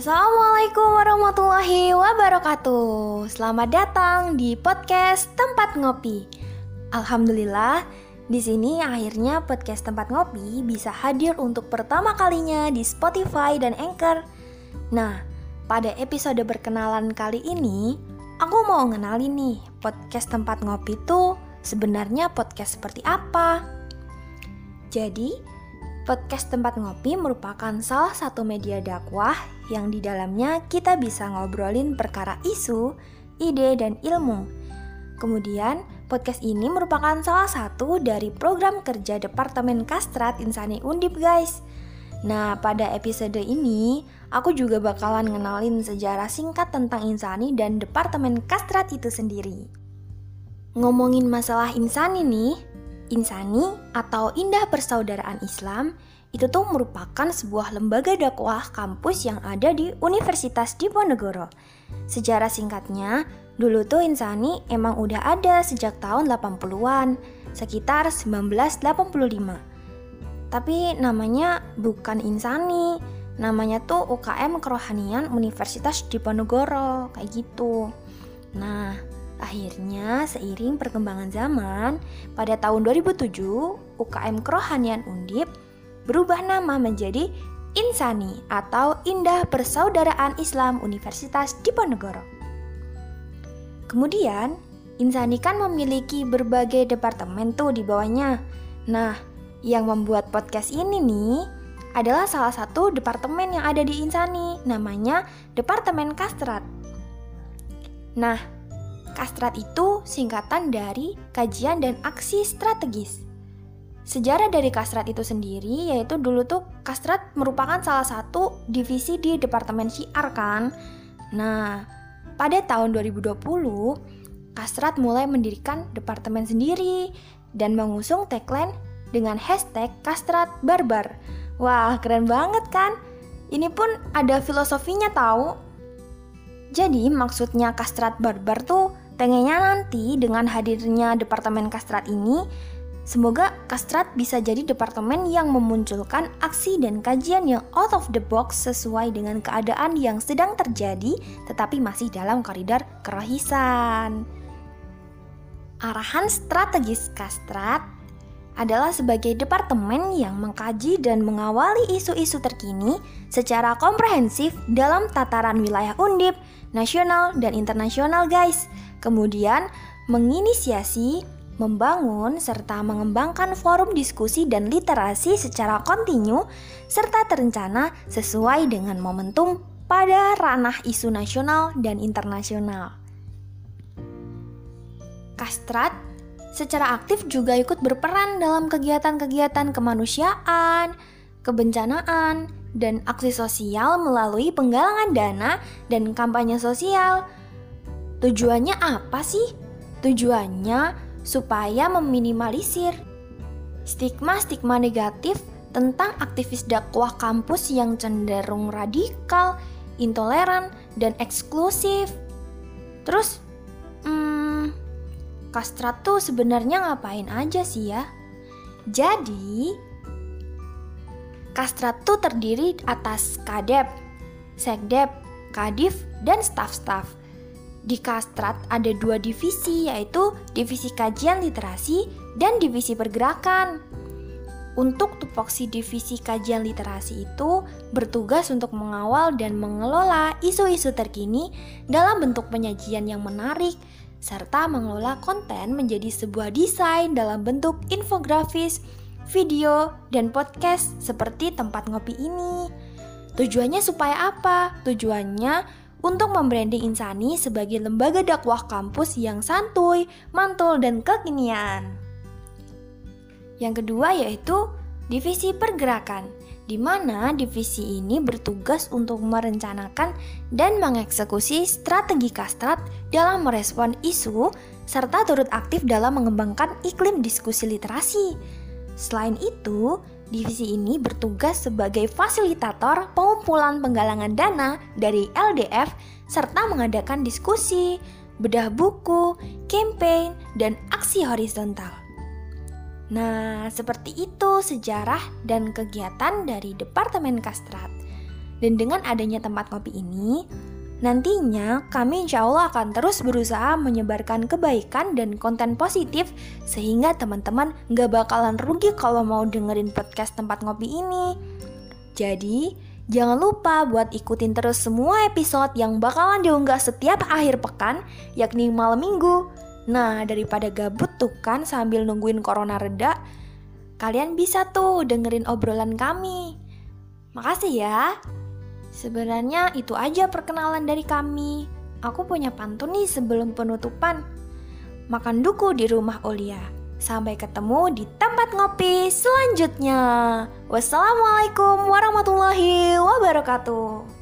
Assalamualaikum warahmatullahi wabarakatuh. Selamat datang di podcast Tempat Ngopi. Alhamdulillah, di sini akhirnya podcast Tempat Ngopi bisa hadir untuk pertama kalinya di Spotify dan Anchor. Nah, pada episode berkenalan kali ini, aku mau ngenalin nih podcast Tempat Ngopi itu sebenarnya podcast seperti apa. Jadi, Podcast Tempat Ngopi merupakan salah satu media dakwah yang di dalamnya kita bisa ngobrolin perkara isu, ide, dan ilmu. Kemudian, podcast ini merupakan salah satu dari program kerja Departemen Kastrat Insani Undip, guys. Nah, pada episode ini, aku juga bakalan ngenalin sejarah singkat tentang Insani dan Departemen Kastrat itu sendiri. Ngomongin masalah Insani nih, Insani atau Indah Persaudaraan Islam itu tuh merupakan sebuah lembaga dakwah kampus yang ada di Universitas Diponegoro. Sejarah singkatnya, dulu tuh Insani emang udah ada sejak tahun 80-an, sekitar 1985. Tapi namanya bukan Insani, namanya tuh UKM Kerohanian Universitas Diponegoro, kayak gitu. Nah, Akhirnya, seiring perkembangan zaman, pada tahun 2007, UKM Kerohanian Undip berubah nama menjadi Insani atau Indah Persaudaraan Islam Universitas Diponegoro. Kemudian, Insani kan memiliki berbagai departemen tuh di bawahnya. Nah, yang membuat podcast ini nih adalah salah satu departemen yang ada di Insani, namanya Departemen Kastrat. Nah, Kastrat itu singkatan dari kajian dan aksi strategis. Sejarah dari Kastrat itu sendiri yaitu dulu tuh Kastrat merupakan salah satu divisi di Departemen Syiar kan. Nah, pada tahun 2020 Kastrat mulai mendirikan departemen sendiri dan mengusung tagline dengan hashtag Kastrat Barbar. Wah, keren banget kan? Ini pun ada filosofinya tahu. Jadi maksudnya kastrat barbar tuh pengennya nanti dengan hadirnya Departemen Kastrat ini, semoga Kastrat bisa jadi departemen yang memunculkan aksi dan kajian yang out of the box sesuai dengan keadaan yang sedang terjadi tetapi masih dalam koridor kerohisan. Arahan strategis Kastrat adalah sebagai departemen yang mengkaji dan mengawali isu-isu terkini secara komprehensif dalam tataran wilayah undip, nasional, dan internasional guys. Kemudian menginisiasi, membangun, serta mengembangkan forum diskusi dan literasi secara kontinu serta terencana sesuai dengan momentum pada ranah isu nasional dan internasional. Kastrat secara aktif juga ikut berperan dalam kegiatan-kegiatan kemanusiaan, kebencanaan, dan aksi sosial melalui penggalangan dana dan kampanye sosial. Tujuannya apa sih? Tujuannya supaya meminimalisir stigma-stigma negatif tentang aktivis dakwah kampus yang cenderung radikal, intoleran, dan eksklusif. Terus, hmm, Kastrat tuh sebenarnya ngapain aja sih ya? Jadi, Kastrat tuh terdiri atas Kadep, Sekdep, Kadif, dan staf-staf. Di Kastrat ada dua divisi yaitu Divisi Kajian Literasi dan Divisi Pergerakan. Untuk tupoksi Divisi Kajian Literasi itu bertugas untuk mengawal dan mengelola isu-isu terkini dalam bentuk penyajian yang menarik serta mengelola konten menjadi sebuah desain dalam bentuk infografis, video, dan podcast seperti tempat ngopi ini. Tujuannya supaya apa? Tujuannya untuk membranding Insani sebagai lembaga dakwah kampus yang santuy, mantul, dan kekinian. Yang kedua yaitu divisi pergerakan di mana divisi ini bertugas untuk merencanakan dan mengeksekusi strategi kastrat dalam merespon isu serta turut aktif dalam mengembangkan iklim diskusi literasi. Selain itu, divisi ini bertugas sebagai fasilitator pengumpulan penggalangan dana dari LDF serta mengadakan diskusi, bedah buku, campaign, dan aksi horizontal. Nah, seperti itu sejarah dan kegiatan dari Departemen Kastrat. Dan dengan adanya tempat ngopi ini, nantinya kami insya Allah akan terus berusaha menyebarkan kebaikan dan konten positif sehingga teman-teman nggak bakalan rugi kalau mau dengerin podcast tempat ngopi ini. Jadi, jangan lupa buat ikutin terus semua episode yang bakalan diunggah setiap akhir pekan, yakni malam minggu. Nah, daripada gabut tuh kan sambil nungguin corona reda, kalian bisa tuh dengerin obrolan kami. Makasih ya. Sebenarnya itu aja perkenalan dari kami. Aku punya pantun nih sebelum penutupan. Makan duku di rumah Olia. Sampai ketemu di tempat ngopi selanjutnya. Wassalamualaikum warahmatullahi wabarakatuh.